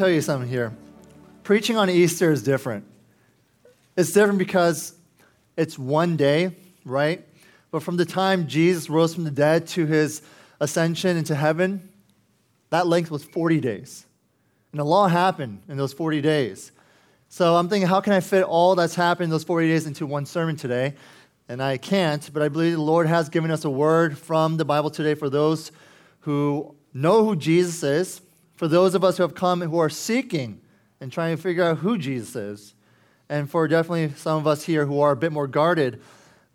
tell you something here. Preaching on Easter is different. It's different because it's one day, right? But from the time Jesus rose from the dead to his ascension into heaven, that length was 40 days. And a lot happened in those 40 days. So I'm thinking, how can I fit all that's happened in those 40 days into one sermon today? And I can't, but I believe the Lord has given us a word from the Bible today for those who know who Jesus is, for those of us who have come who are seeking and trying to figure out who Jesus is, and for definitely some of us here who are a bit more guarded,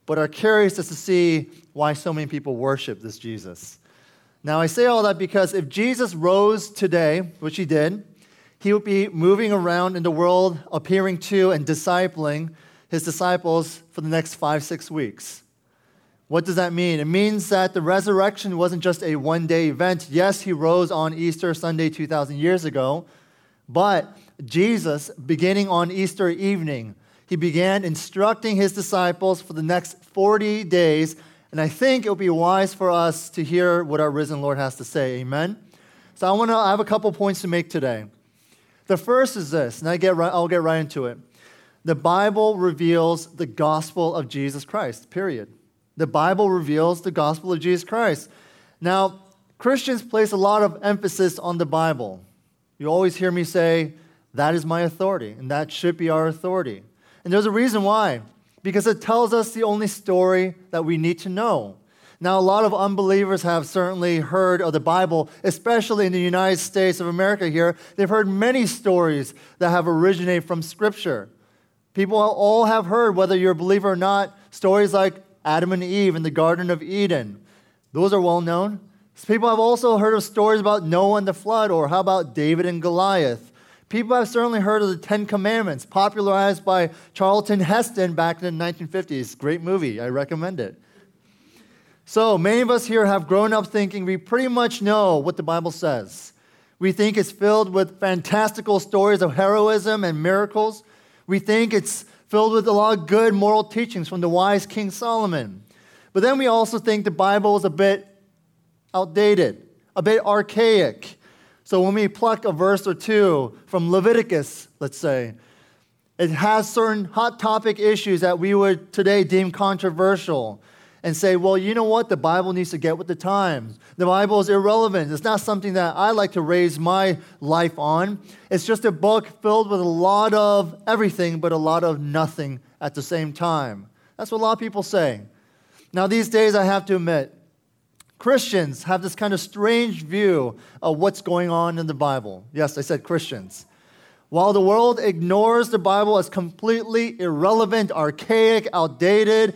but are curious as to see why so many people worship this Jesus. Now, I say all that because if Jesus rose today, which he did, he would be moving around in the world, appearing to and discipling his disciples for the next five, six weeks. What does that mean? It means that the resurrection wasn't just a one day event. Yes, he rose on Easter Sunday 2,000 years ago, but Jesus, beginning on Easter evening, he began instructing his disciples for the next 40 days. And I think it would be wise for us to hear what our risen Lord has to say. Amen? So I, want to, I have a couple points to make today. The first is this, and I get right, I'll get right into it. The Bible reveals the gospel of Jesus Christ, period. The Bible reveals the gospel of Jesus Christ. Now, Christians place a lot of emphasis on the Bible. You always hear me say, that is my authority, and that should be our authority. And there's a reason why, because it tells us the only story that we need to know. Now, a lot of unbelievers have certainly heard of the Bible, especially in the United States of America here. They've heard many stories that have originated from Scripture. People all have heard, whether you're a believer or not, stories like Adam and Eve in the Garden of Eden. Those are well known. People have also heard of stories about Noah and the flood, or how about David and Goliath? People have certainly heard of the Ten Commandments, popularized by Charlton Heston back in the 1950s. Great movie, I recommend it. So, many of us here have grown up thinking we pretty much know what the Bible says. We think it's filled with fantastical stories of heroism and miracles. We think it's filled with a lot of good moral teachings from the wise King Solomon. But then we also think the Bible is a bit outdated, a bit archaic. So when we pluck a verse or two from Leviticus, let's say, it has certain hot topic issues that we would today deem controversial and say, well, you know what? The Bible needs to get with the times. The Bible is irrelevant. It's not something that I like to raise my life on. It's just a book filled with a lot of everything, but a lot of nothing at the same time. That's what a lot of people say. Now, these days, I have to admit, Christians have this kind of strange view of what's going on in the Bible. Yes, I said Christians. While the world ignores the Bible as completely irrelevant, archaic, outdated,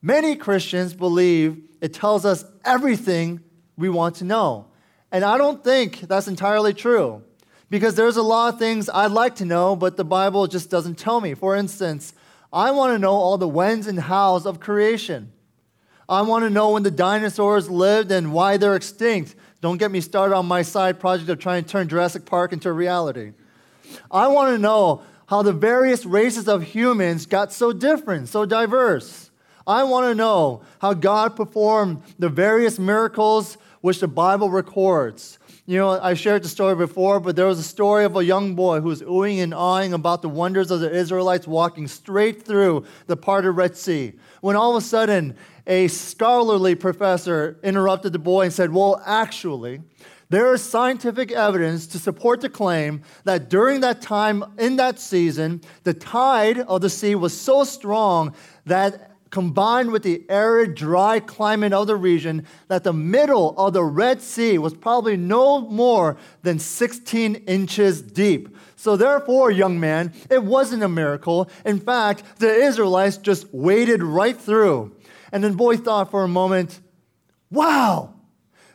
Many Christians believe it tells us everything we want to know. And I don't think that's entirely true because there's a lot of things I'd like to know, but the Bible just doesn't tell me. For instance, I want to know all the whens and hows of creation. I want to know when the dinosaurs lived and why they're extinct. Don't get me started on my side project of trying to turn Jurassic Park into a reality. I want to know how the various races of humans got so different, so diverse. I want to know how God performed the various miracles which the Bible records. You know, I shared the story before, but there was a story of a young boy who was oohing and awing about the wonders of the Israelites walking straight through the parted Red Sea. When all of a sudden, a scholarly professor interrupted the boy and said, Well, actually, there is scientific evidence to support the claim that during that time, in that season, the tide of the sea was so strong that combined with the arid, dry climate of the region, that the middle of the Red Sea was probably no more than 16 inches deep. So, therefore, young man, it wasn't a miracle. In fact, the Israelites just waded right through. And then boy thought for a moment, wow,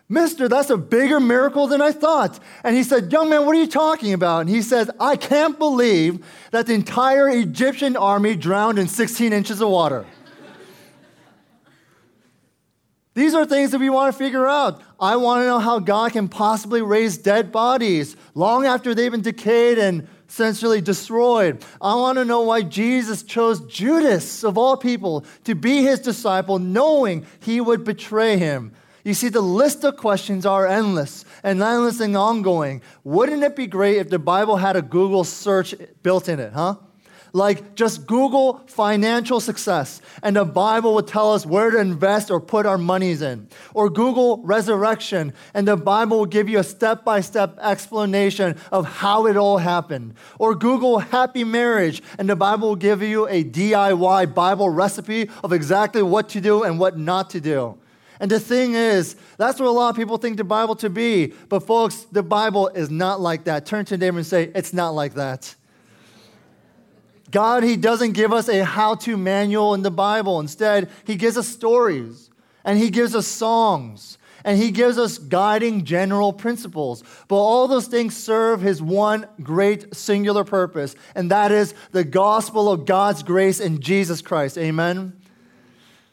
Mister, that's a bigger miracle than I thought. And he said, Young man, what are you talking about? And he says, I can't believe that the entire Egyptian army drowned in 16 inches of water. These are things that we want to figure out. I want to know how God can possibly raise dead bodies long after they've been decayed and essentially destroyed. I want to know why Jesus chose Judas, of all people, to be his disciple, knowing he would betray him. You see, the list of questions are endless and endless and ongoing. Wouldn't it be great if the Bible had a Google search built in it, huh? Like just Google financial success, and the Bible will tell us where to invest or put our monies in. Or Google resurrection, and the Bible will give you a step by step explanation of how it all happened. Or Google happy marriage, and the Bible will give you a DIY Bible recipe of exactly what to do and what not to do. And the thing is, that's what a lot of people think the Bible to be. But folks, the Bible is not like that. Turn to neighbor and say, it's not like that. God, He doesn't give us a how to manual in the Bible. Instead, He gives us stories and He gives us songs and He gives us guiding general principles. But all those things serve His one great singular purpose, and that is the gospel of God's grace in Jesus Christ. Amen?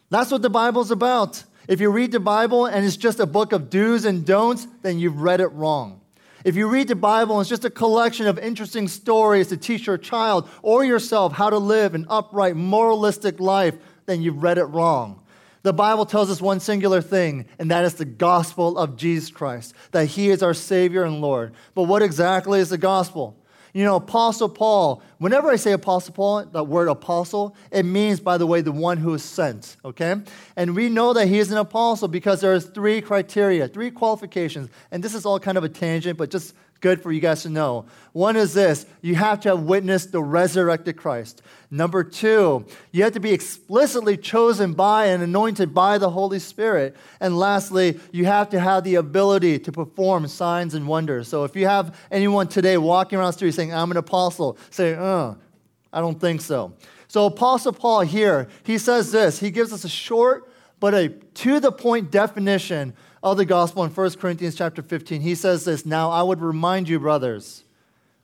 That's what the Bible's about. If you read the Bible and it's just a book of do's and don'ts, then you've read it wrong. If you read the Bible it's just a collection of interesting stories to teach your child or yourself how to live an upright, moralistic life, then you've read it wrong. The Bible tells us one singular thing, and that is the gospel of Jesus Christ, that He is our Savior and Lord. But what exactly is the gospel? You know, Apostle Paul, whenever I say Apostle Paul, that word apostle, it means, by the way, the one who is sent, okay? And we know that he is an apostle because there's three criteria, three qualifications. And this is all kind of a tangent, but just good for you guys to know. One is this you have to have witnessed the resurrected Christ. Number two, you have to be explicitly chosen by and anointed by the Holy Spirit. And lastly, you have to have the ability to perform signs and wonders. So if you have anyone today walking around the street saying, I'm an apostle, say, uh, I don't think so. So Apostle Paul here, he says this. He gives us a short but a to the point definition of the gospel in 1 Corinthians chapter 15. He says this Now I would remind you, brothers,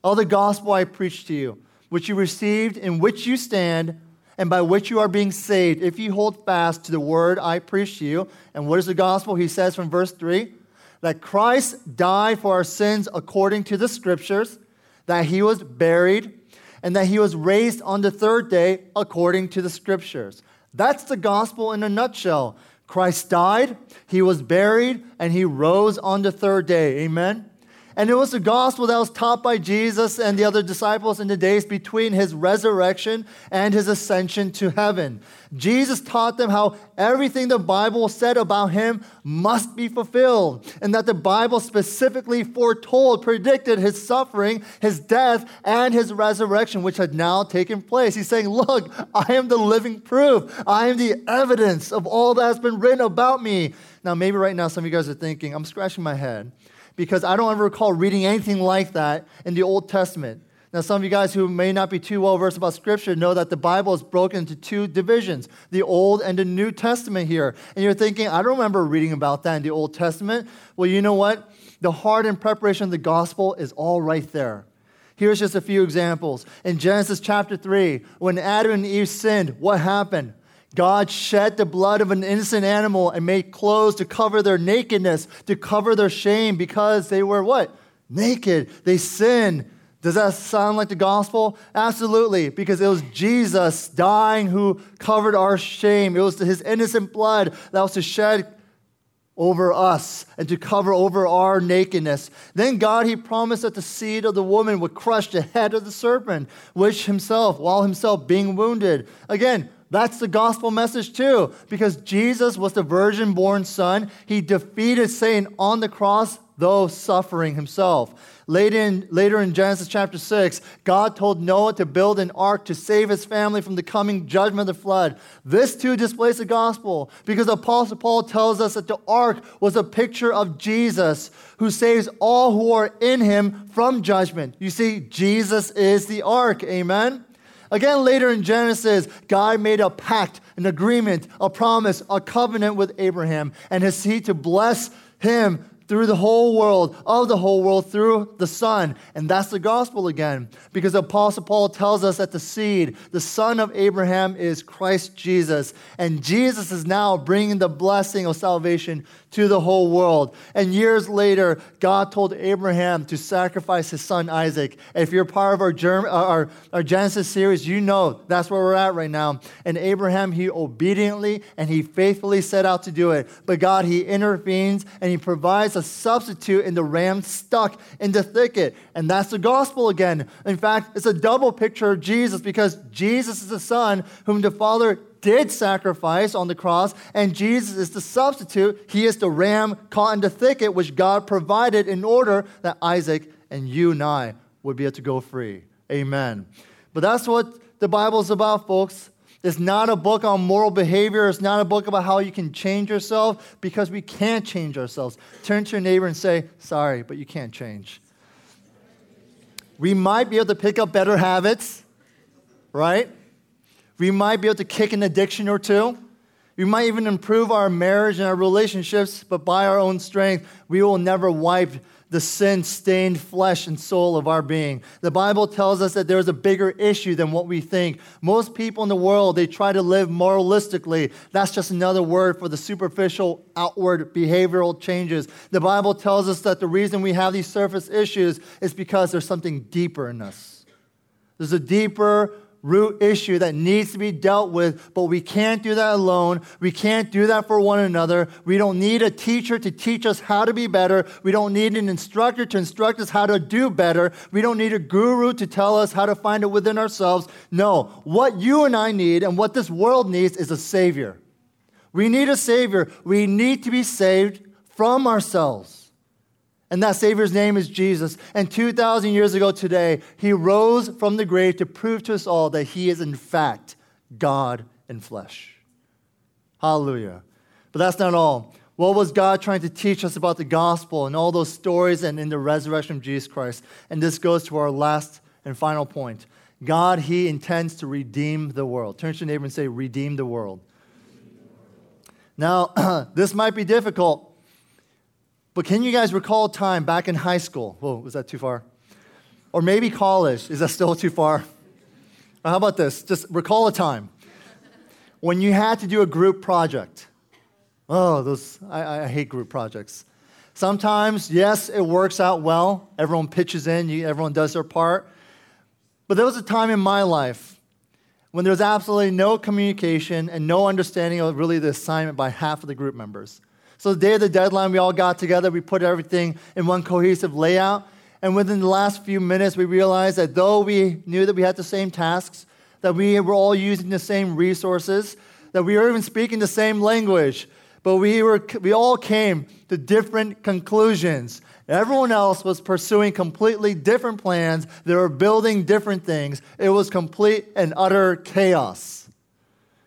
of the gospel I preached to you, which you received, in which you stand, and by which you are being saved, if you hold fast to the word I preached to you. And what is the gospel? He says from verse 3 that Christ died for our sins according to the scriptures, that he was buried, and that he was raised on the third day according to the scriptures. That's the gospel in a nutshell. Christ died, he was buried, and he rose on the third day. Amen? And it was the gospel that was taught by Jesus and the other disciples in the days between his resurrection and his ascension to heaven. Jesus taught them how everything the Bible said about him must be fulfilled, and that the Bible specifically foretold, predicted his suffering, his death, and his resurrection, which had now taken place. He's saying, Look, I am the living proof, I am the evidence of all that has been written about me. Now, maybe right now some of you guys are thinking, I'm scratching my head because I don't ever recall reading anything like that in the Old Testament. Now, some of you guys who may not be too well versed about Scripture know that the Bible is broken into two divisions the Old and the New Testament here. And you're thinking, I don't remember reading about that in the Old Testament. Well, you know what? The heart and preparation of the gospel is all right there. Here's just a few examples. In Genesis chapter 3, when Adam and Eve sinned, what happened? God shed the blood of an innocent animal and made clothes to cover their nakedness, to cover their shame because they were what? Naked. They sinned. Does that sound like the gospel? Absolutely, because it was Jesus dying who covered our shame. It was his innocent blood that was to shed over us and to cover over our nakedness. Then God, He promised that the seed of the woman would crush the head of the serpent, which himself, while himself being wounded. Again, that's the gospel message too, because Jesus was the virgin born son. He defeated Satan on the cross, though suffering himself. Later in, later in Genesis chapter 6, God told Noah to build an ark to save his family from the coming judgment of the flood. This too displays the gospel because Apostle Paul tells us that the ark was a picture of Jesus who saves all who are in him from judgment. You see, Jesus is the ark. Amen? Again, later in Genesis, God made a pact, an agreement, a promise, a covenant with Abraham and his seed to bless him through the whole world, of the whole world, through the Son. And that's the gospel again, because the Apostle Paul tells us that the seed, the son of Abraham, is Christ Jesus. And Jesus is now bringing the blessing of salvation to the whole world. And years later, God told Abraham to sacrifice his son Isaac. If you're part of our, Germ- uh, our, our Genesis series, you know that's where we're at right now. And Abraham, he obediently and he faithfully set out to do it. But God, he intervenes and he provides a substitute in the ram stuck in the thicket. And that's the gospel again. In fact, it's a double picture of Jesus because Jesus is the son whom the Father did sacrifice on the cross, and Jesus is the substitute. He is the ram caught in the thicket, which God provided in order that Isaac and you and I would be able to go free. Amen. But that's what the Bible is about, folks. It's not a book on moral behavior. It's not a book about how you can change yourself because we can't change ourselves. Turn to your neighbor and say, Sorry, but you can't change. We might be able to pick up better habits, right? We might be able to kick an addiction or two. We might even improve our marriage and our relationships, but by our own strength, we will never wipe the sin stained flesh and soul of our being. The Bible tells us that there's a bigger issue than what we think. Most people in the world, they try to live moralistically. That's just another word for the superficial, outward behavioral changes. The Bible tells us that the reason we have these surface issues is because there's something deeper in us. There's a deeper, root issue that needs to be dealt with, but we can't do that alone. We can't do that for one another. We don't need a teacher to teach us how to be better. We don't need an instructor to instruct us how to do better. We don't need a guru to tell us how to find it within ourselves. No, what you and I need and what this world needs is a Savior. We need a Savior. We need to be saved from ourselves. And that Savior's name is Jesus. And 2,000 years ago today, he rose from the grave to prove to us all that he is, in fact, God in flesh. Hallelujah. But that's not all. What was God trying to teach us about the gospel and all those stories and in the resurrection of Jesus Christ? And this goes to our last and final point. God, He intends to redeem the world. Turn to your neighbor and say, Redeem the world. Now, this might be difficult but can you guys recall a time back in high school? Whoa, was that too far? Or maybe college. Is that still too far? Or how about this? Just recall a time when you had to do a group project. Oh, those, I, I hate group projects. Sometimes, yes, it works out well. Everyone pitches in, you, everyone does their part. But there was a time in my life when there was absolutely no communication and no understanding of really the assignment by half of the group members. So the day of the deadline, we all got together, we put everything in one cohesive layout. And within the last few minutes, we realized that though we knew that we had the same tasks, that we were all using the same resources, that we were even speaking the same language, but we, were, we all came to different conclusions. Everyone else was pursuing completely different plans. They were building different things. It was complete and utter chaos.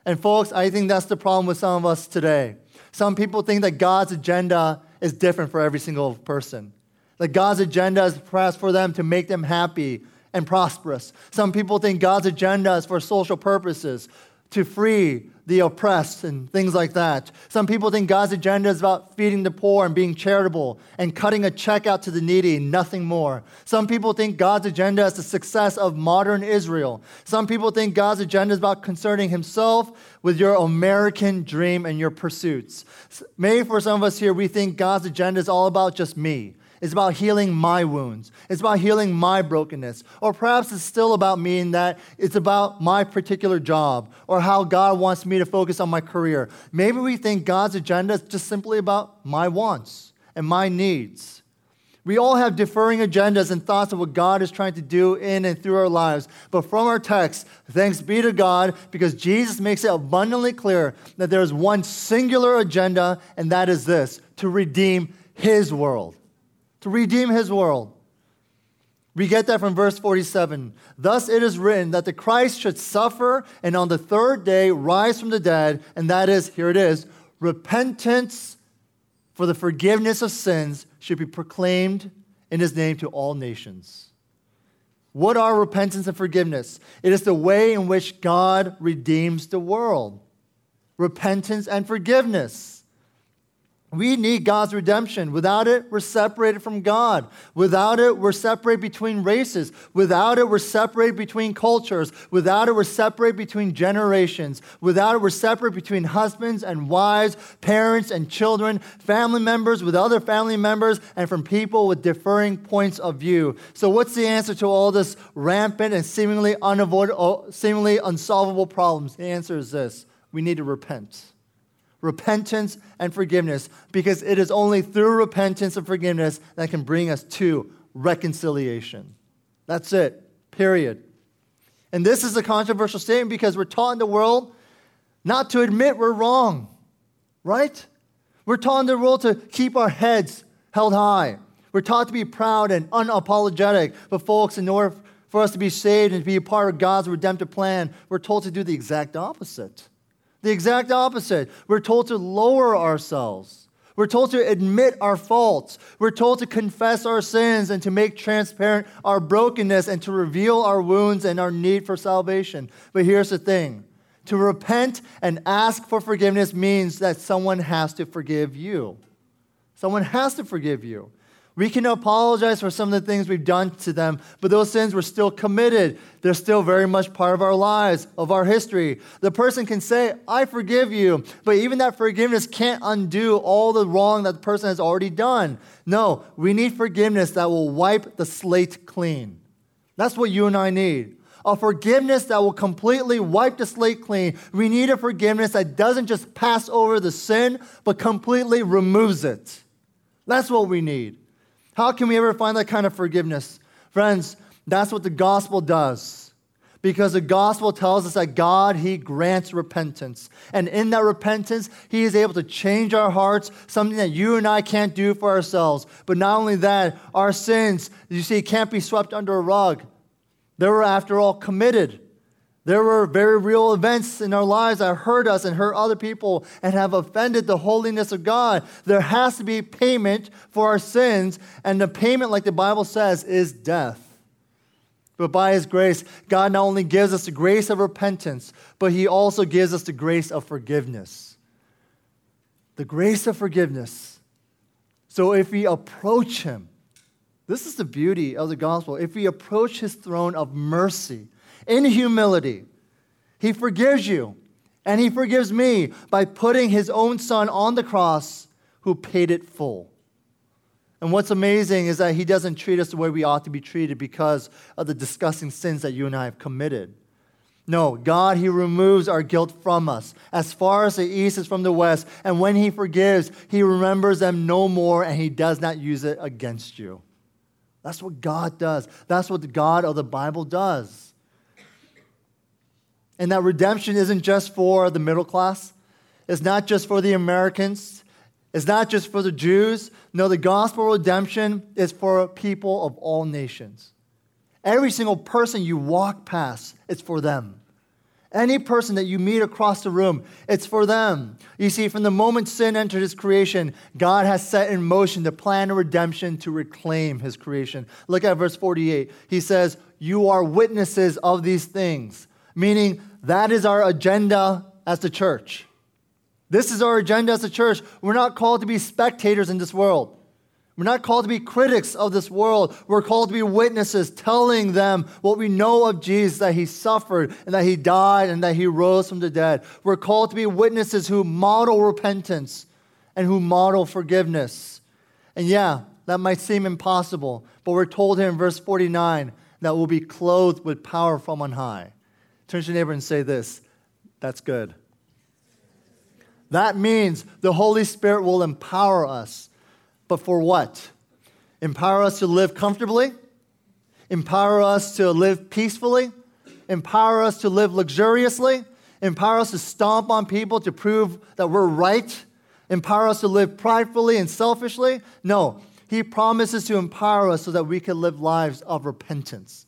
And, folks, I think that's the problem with some of us today. Some people think that God's agenda is different for every single person. That God's agenda is perhaps for them to make them happy and prosperous. Some people think God's agenda is for social purposes, to free the oppressed and things like that. Some people think God's agenda is about feeding the poor and being charitable and cutting a check out to the needy, nothing more. Some people think God's agenda is the success of modern Israel. Some people think God's agenda is about concerning himself with your American dream and your pursuits. Maybe for some of us here, we think God's agenda is all about just me. It's about healing my wounds. It's about healing my brokenness. Or perhaps it's still about me in that it's about my particular job or how God wants me to focus on my career. Maybe we think God's agenda is just simply about my wants and my needs. We all have differing agendas and thoughts of what God is trying to do in and through our lives. But from our text, thanks be to God, because Jesus makes it abundantly clear that there is one singular agenda, and that is this to redeem his world to redeem his world. We get that from verse 47. Thus it is written that the Christ should suffer and on the third day rise from the dead, and that is, here it is, repentance for the forgiveness of sins should be proclaimed in his name to all nations. What are repentance and forgiveness? It is the way in which God redeems the world. Repentance and forgiveness. We need God's redemption. Without it, we're separated from God. Without it, we're separated between races. Without it, we're separated between cultures. Without it, we're separated between generations. Without it, we're separated between husbands and wives, parents and children, family members with other family members, and from people with differing points of view. So, what's the answer to all this rampant and seemingly unavoidable, uh, seemingly unsolvable problems? The answer is this we need to repent repentance and forgiveness because it is only through repentance and forgiveness that can bring us to reconciliation. That's it, period. And this is a controversial statement because we're taught in the world not to admit we're wrong, right? We're taught in the world to keep our heads held high. We're taught to be proud and unapologetic. But, folks, in order for us to be saved and to be a part of God's redemptive plan, we're told to do the exact opposite. The exact opposite. We're told to lower ourselves. We're told to admit our faults. We're told to confess our sins and to make transparent our brokenness and to reveal our wounds and our need for salvation. But here's the thing to repent and ask for forgiveness means that someone has to forgive you. Someone has to forgive you. We can apologize for some of the things we've done to them, but those sins were still committed. They're still very much part of our lives, of our history. The person can say, I forgive you, but even that forgiveness can't undo all the wrong that the person has already done. No, we need forgiveness that will wipe the slate clean. That's what you and I need. A forgiveness that will completely wipe the slate clean. We need a forgiveness that doesn't just pass over the sin, but completely removes it. That's what we need. How can we ever find that kind of forgiveness? Friends, that's what the gospel does. Because the gospel tells us that God, He grants repentance. And in that repentance, He is able to change our hearts, something that you and I can't do for ourselves. But not only that, our sins, you see, can't be swept under a rug. They were, after all, committed. There were very real events in our lives that hurt us and hurt other people and have offended the holiness of God. There has to be payment for our sins, and the payment, like the Bible says, is death. But by His grace, God not only gives us the grace of repentance, but He also gives us the grace of forgiveness. The grace of forgiveness. So if we approach Him, this is the beauty of the gospel. If we approach His throne of mercy, in humility. He forgives you, and He forgives me by putting His own Son on the cross who paid it full. And what's amazing is that He doesn't treat us the way we ought to be treated because of the disgusting sins that you and I have committed. No, God, He removes our guilt from us as far as the east is from the west. And when He forgives, He remembers them no more and He does not use it against you. That's what God does. That's what the God of the Bible does. And that redemption isn't just for the middle class, it's not just for the Americans, it's not just for the Jews. No, the gospel redemption is for people of all nations. Every single person you walk past, it's for them. Any person that you meet across the room, it's for them. You see, from the moment sin entered his creation, God has set in motion the plan of redemption to reclaim his creation. Look at verse 48. He says, You are witnesses of these things, meaning that is our agenda as the church. This is our agenda as a church. We're not called to be spectators in this world. We're not called to be critics of this world. We're called to be witnesses, telling them what we know of Jesus that he suffered and that he died and that he rose from the dead. We're called to be witnesses who model repentance and who model forgiveness. And yeah, that might seem impossible, but we're told here in verse 49 that we'll be clothed with power from on high. Turn to your neighbor and say this that's good. That means the Holy Spirit will empower us. But for what? Empower us to live comfortably? Empower us to live peacefully? Empower us to live luxuriously? Empower us to stomp on people to prove that we're right? Empower us to live pridefully and selfishly? No. He promises to empower us so that we can live lives of repentance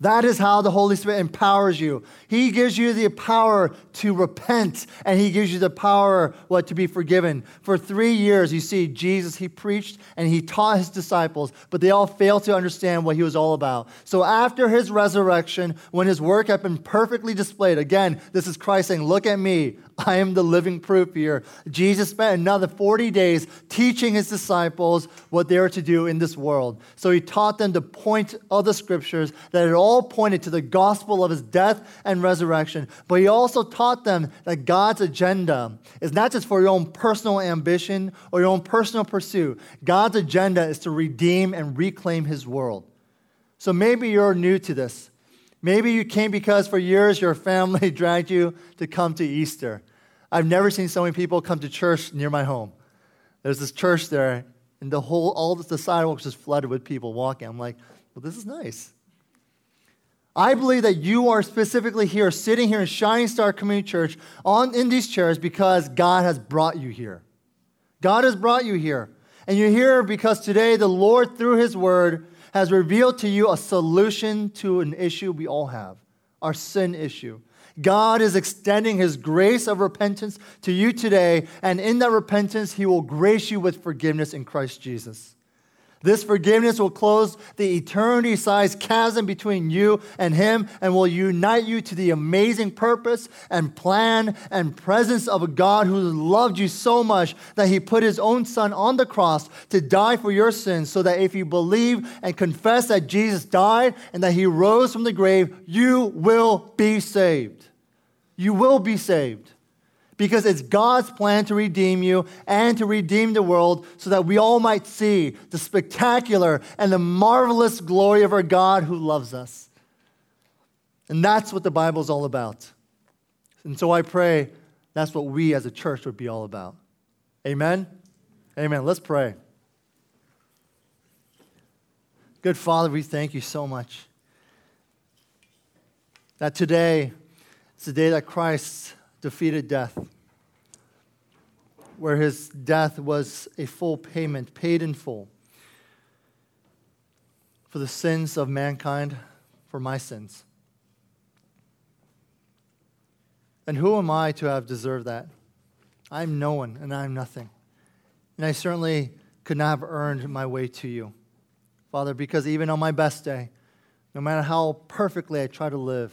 That is how the Holy Spirit empowers you. He gives you the power to repent and he gives you the power what to be forgiven. For 3 years you see Jesus he preached and he taught his disciples, but they all failed to understand what he was all about. So after his resurrection, when his work had been perfectly displayed, again, this is Christ saying, "Look at me. I am the living proof here." Jesus spent another 40 days teaching his disciples what they were to do in this world. So he taught them to point of the scriptures that it all pointed to the gospel of his death and resurrection. But he also taught them that God's agenda is not just for your own personal ambition or your own personal pursuit. God's agenda is to redeem and reclaim his world. So maybe you're new to this. Maybe you came because for years your family dragged you to come to Easter. I've never seen so many people come to church near my home. There's this church there, and the whole all the sidewalks just flooded with people walking. I'm like, well, this is nice. I believe that you are specifically here, sitting here in Shining Star Community Church on, in these chairs because God has brought you here. God has brought you here. And you're here because today the Lord, through His Word, has revealed to you a solution to an issue we all have our sin issue. God is extending His grace of repentance to you today, and in that repentance, He will grace you with forgiveness in Christ Jesus. This forgiveness will close the eternity sized chasm between you and Him and will unite you to the amazing purpose and plan and presence of a God who loved you so much that He put His own Son on the cross to die for your sins, so that if you believe and confess that Jesus died and that He rose from the grave, you will be saved. You will be saved because it's God's plan to redeem you and to redeem the world so that we all might see the spectacular and the marvelous glory of our God who loves us. And that's what the Bible is all about. And so I pray that's what we as a church would be all about. Amen? Amen. Let's pray. Good Father, we thank you so much that today is the day that Christ defeated death, where his death was a full payment, paid in full for the sins of mankind, for my sins. And who am I to have deserved that? I'm no one and I'm nothing. And I certainly could not have earned my way to you, Father, because even on my best day, no matter how perfectly I try to live,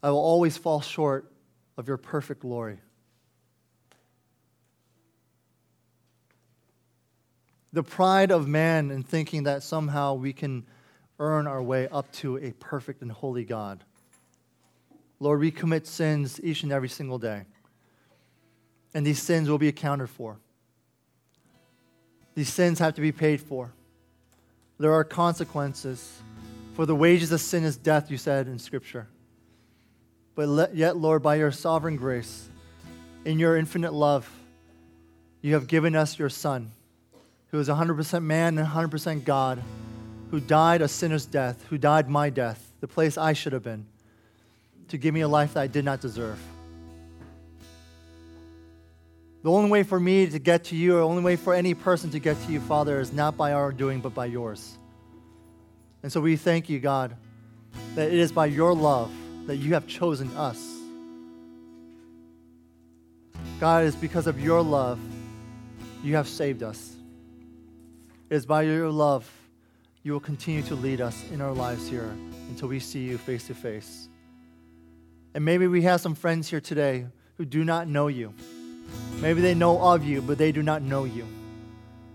I will always fall short of your perfect glory. The pride of man in thinking that somehow we can earn our way up to a perfect and holy God. Lord, we commit sins each and every single day. And these sins will be accounted for. These sins have to be paid for. There are consequences. For the wages of sin is death, you said in Scripture. But yet, Lord, by your sovereign grace, in your infinite love, you have given us your Son, who is 100% man and 100% God, who died a sinner's death, who died my death, the place I should have been, to give me a life that I did not deserve. The only way for me to get to you, or the only way for any person to get to you, Father, is not by our doing, but by yours. And so we thank you, God, that it is by your love that you have chosen us. God, it is because of your love you have saved us. It is by your love you will continue to lead us in our lives here until we see you face to face. And maybe we have some friends here today who do not know you. Maybe they know of you, but they do not know you.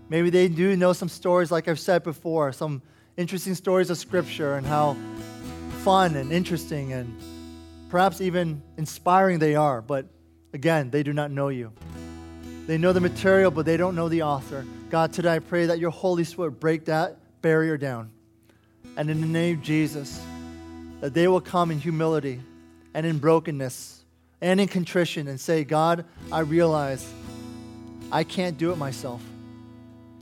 Maybe they do know some stories, like I've said before, some interesting stories of Scripture and how fun and interesting and perhaps even inspiring they are, but again, they do not know you. They know the material, but they don't know the author. God, today I pray that your Holy Spirit break that barrier down. And in the name of Jesus, that they will come in humility and in brokenness and in contrition and say, God, I realize I can't do it myself.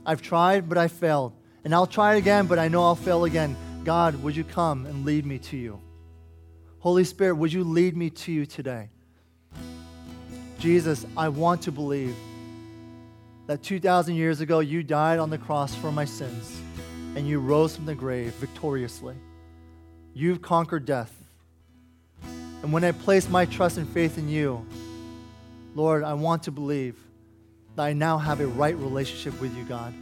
I've tried, but I failed. And I'll try it again, but I know I'll fail again. God, would you come and lead me to you? Holy Spirit, would you lead me to you today? Jesus, I want to believe that 2,000 years ago you died on the cross for my sins and you rose from the grave victoriously. You've conquered death. And when I place my trust and faith in you, Lord, I want to believe that I now have a right relationship with you, God.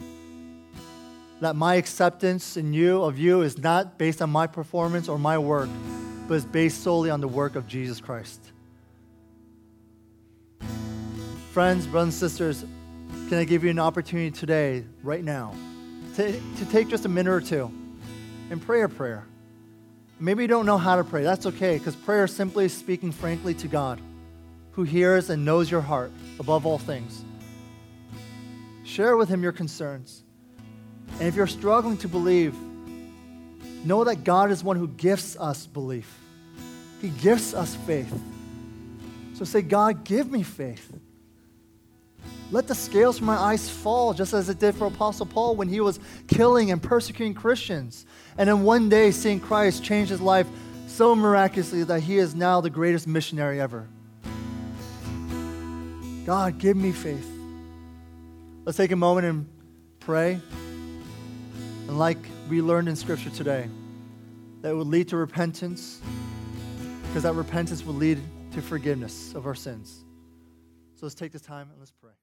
That my acceptance in you of you is not based on my performance or my work, but is based solely on the work of Jesus Christ. Friends, brothers and sisters, can I give you an opportunity today, right now, to, to take just a minute or two and pray a prayer? Maybe you don't know how to pray. That's okay, because prayer is simply speaking frankly to God, who hears and knows your heart above all things. Share with Him your concerns. And if you're struggling to believe, know that God is one who gifts us belief. He gifts us faith. So say, God, give me faith. Let the scales from my eyes fall, just as it did for Apostle Paul when he was killing and persecuting Christians. And then one day, seeing Christ change his life so miraculously that he is now the greatest missionary ever. God, give me faith. Let's take a moment and pray. And like we learned in Scripture today, that would lead to repentance, because that repentance will lead to forgiveness of our sins. So let's take this time and let's pray.